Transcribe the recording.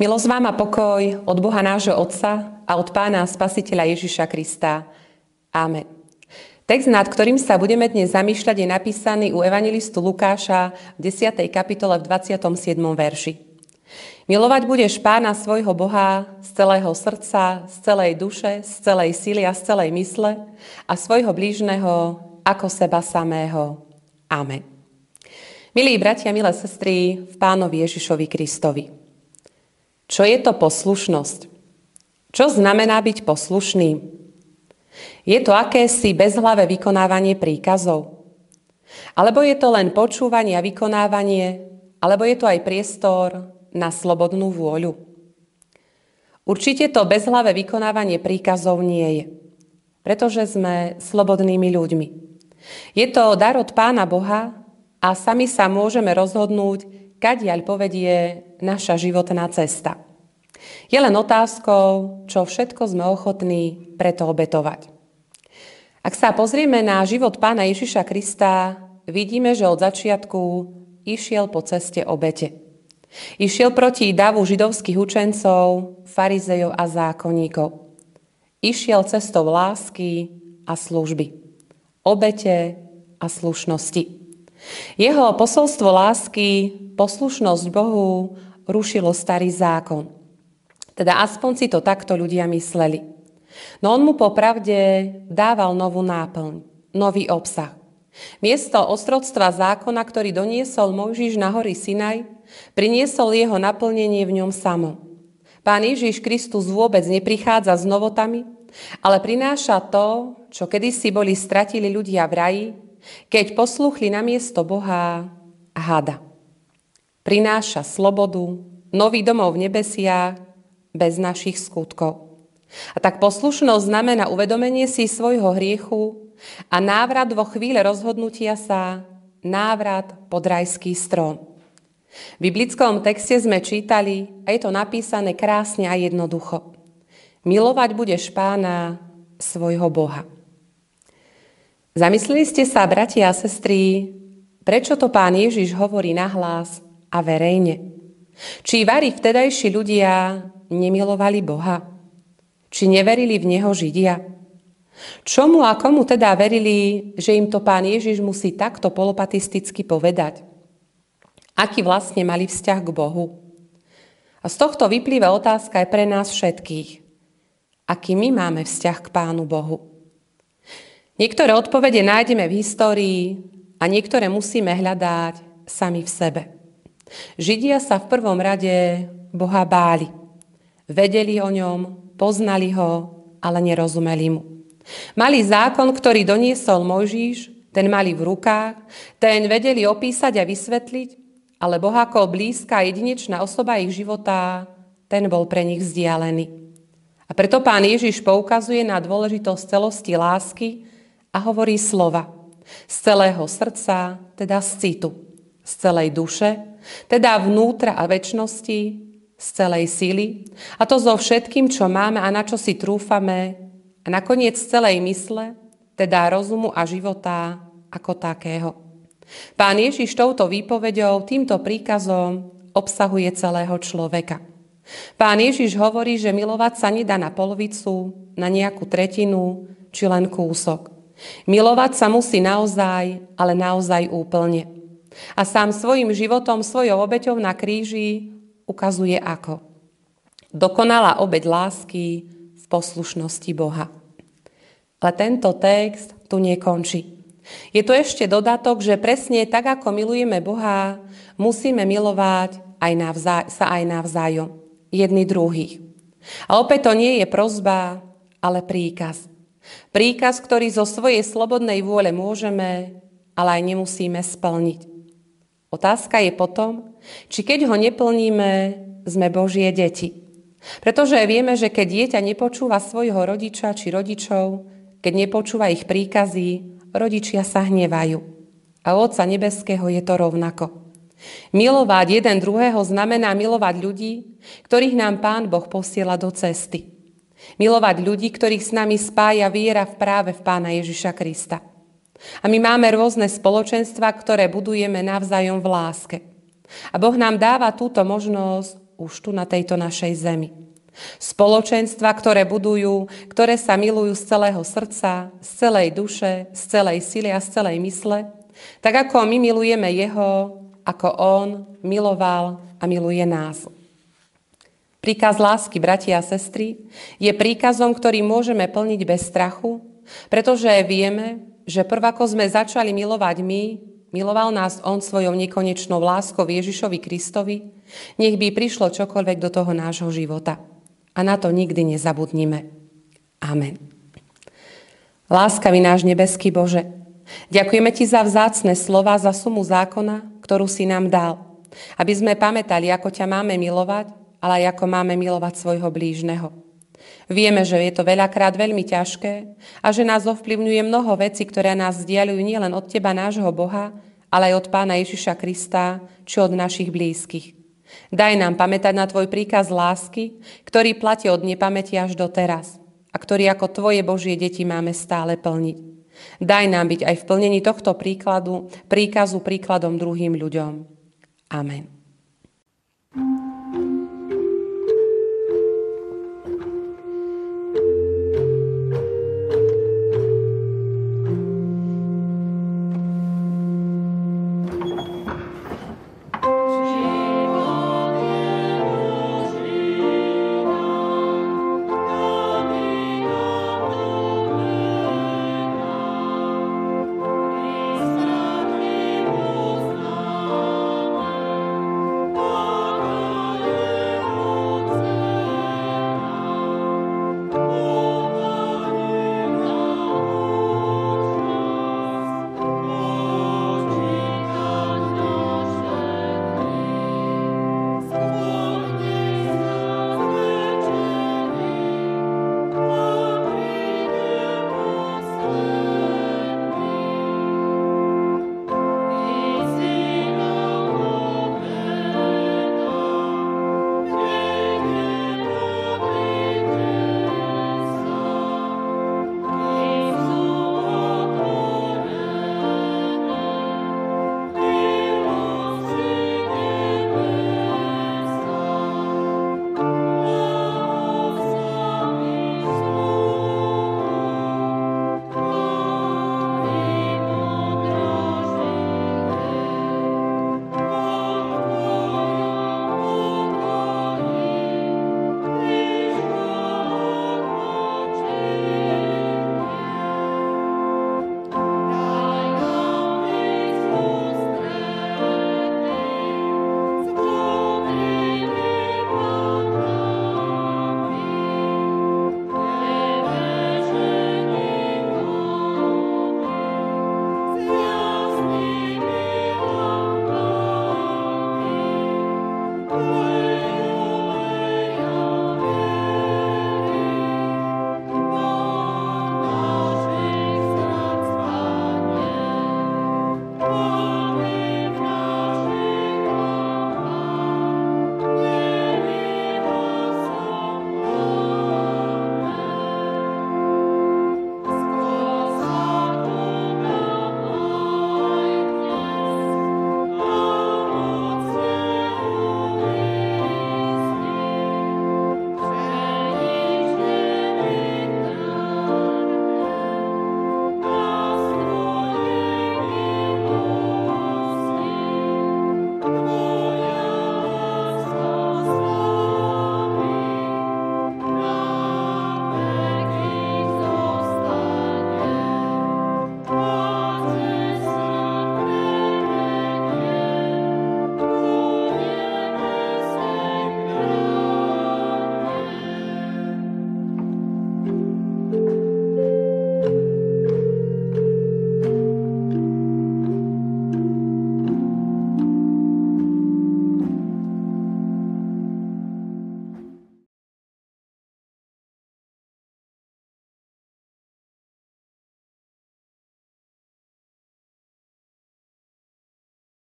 Milosť vám a pokoj od Boha nášho Otca a od Pána Spasiteľa Ježiša Krista. Amen. Text, nad ktorým sa budeme dnes zamýšľať, je napísaný u evangelistu Lukáša v 10. kapitole v 27. verši. Milovať budeš pána svojho Boha z celého srdca, z celej duše, z celej síly a z celej mysle a svojho blížneho ako seba samého. Amen. Milí bratia, milé sestry v pánovi Ježišovi Kristovi. Čo je to poslušnosť? Čo znamená byť poslušný? Je to akési bezhlavé vykonávanie príkazov? Alebo je to len počúvanie a vykonávanie? Alebo je to aj priestor na slobodnú vôľu? Určite to bezhlavé vykonávanie príkazov nie je, pretože sme slobodnými ľuďmi. Je to dar od Pána Boha a sami sa môžeme rozhodnúť, kadiaľ povedie naša životná cesta. Je len otázkou, čo všetko sme ochotní preto obetovať. Ak sa pozrieme na život pána Ježiša Krista, vidíme, že od začiatku išiel po ceste obete. Išiel proti davu židovských učencov, farizejov a zákonníkov. Išiel cestou lásky a služby. Obete a slušnosti. Jeho posolstvo lásky, poslušnosť Bohu rušilo starý zákon. Teda aspoň si to takto ľudia mysleli. No on mu popravde dával novú náplň, nový obsah. Miesto ostrodstva zákona, ktorý doniesol Mojžiš na hory Sinaj, priniesol jeho naplnenie v ňom samom. Pán Ježiš Kristus vôbec neprichádza s novotami, ale prináša to, čo kedysi boli stratili ľudia v raji, keď posluchli na miesto Boha hada. Prináša slobodu, nový domov v nebesiach bez našich skutkov. A tak poslušnosť znamená uvedomenie si svojho hriechu a návrat vo chvíle rozhodnutia sa, návrat pod rajský strom. V biblickom texte sme čítali, a je to napísané krásne a jednoducho. Milovať budeš pána svojho Boha. Zamysleli ste sa, bratia a sestry, prečo to pán Ježiš hovorí nahlas a verejne? Či varí vtedajší ľudia nemilovali Boha? Či neverili v Neho Židia? Čomu a komu teda verili, že im to pán Ježiš musí takto polopatisticky povedať? Aký vlastne mali vzťah k Bohu? A z tohto vyplýva otázka aj pre nás všetkých. Aký my máme vzťah k Pánu Bohu? Niektoré odpovede nájdeme v histórii a niektoré musíme hľadať sami v sebe. Židia sa v prvom rade Boha báli. Vedeli o ňom, poznali ho, ale nerozumeli mu. Mali zákon, ktorý doniesol Mojžíš, ten mali v rukách, ten vedeli opísať a vysvetliť, ale Boh ako blízka jedinečná osoba ich života, ten bol pre nich vzdialený. A preto pán Ježiš poukazuje na dôležitosť celosti lásky a hovorí slova. Z celého srdca, teda z citu, z celej duše, teda vnútra a väčšnosti, z celej síly, a to so všetkým, čo máme a na čo si trúfame, a nakoniec z celej mysle, teda rozumu a života ako takého. Pán Ježiš touto výpovedou, týmto príkazom obsahuje celého človeka. Pán Ježiš hovorí, že milovať sa nedá na polovicu, na nejakú tretinu či len kúsok. Milovať sa musí naozaj, ale naozaj úplne. A sám svojim životom, svojou obeťou na kríži ukazuje ako. Dokonalá obeď lásky v poslušnosti Boha. Ale tento text tu nekončí. Je to ešte dodatok, že presne tak, ako milujeme Boha, musíme milovať aj navzá- sa aj navzájom, jedni druhých. A opäť to nie je prozba, ale príkaz. Príkaz, ktorý zo svojej slobodnej vôle môžeme, ale aj nemusíme splniť. Otázka je potom, či keď ho neplníme, sme Božie deti. Pretože vieme, že keď dieťa nepočúva svojho rodiča či rodičov, keď nepočúva ich príkazy, rodičia sa hnevajú. A Otca Nebeského je to rovnako. Milovať jeden druhého znamená milovať ľudí, ktorých nám Pán Boh posiela do cesty. Milovať ľudí, ktorých s nami spája viera v práve v Pána Ježiša Krista. A my máme rôzne spoločenstva, ktoré budujeme navzájom v láske. A Boh nám dáva túto možnosť už tu na tejto našej zemi. Spoločenstva, ktoré budujú, ktoré sa milujú z celého srdca, z celej duše, z celej sily a z celej mysle, tak ako my milujeme Jeho, ako On miloval a miluje nás. Príkaz lásky, bratia a sestry, je príkazom, ktorý môžeme plniť bez strachu, pretože vieme, že prv ako sme začali milovať my, miloval nás On svojou nekonečnou láskou Ježišovi Kristovi, nech by prišlo čokoľvek do toho nášho života. A na to nikdy nezabudnime. Amen. Láskavý náš nebeský Bože, ďakujeme Ti za vzácne slova, za sumu zákona, ktorú si nám dal, aby sme pamätali, ako ťa máme milovať ale aj ako máme milovať svojho blížneho. Vieme, že je to veľakrát veľmi ťažké a že nás ovplyvňuje mnoho vecí, ktoré nás vzdialujú nielen od Teba, nášho Boha, ale aj od Pána Ježiša Krista, či od našich blízkych. Daj nám pamätať na Tvoj príkaz lásky, ktorý platí od nepamäti až do teraz a ktorý ako Tvoje Božie deti máme stále plniť. Daj nám byť aj v plnení tohto príkladu, príkazu príkladom druhým ľuďom. Amen.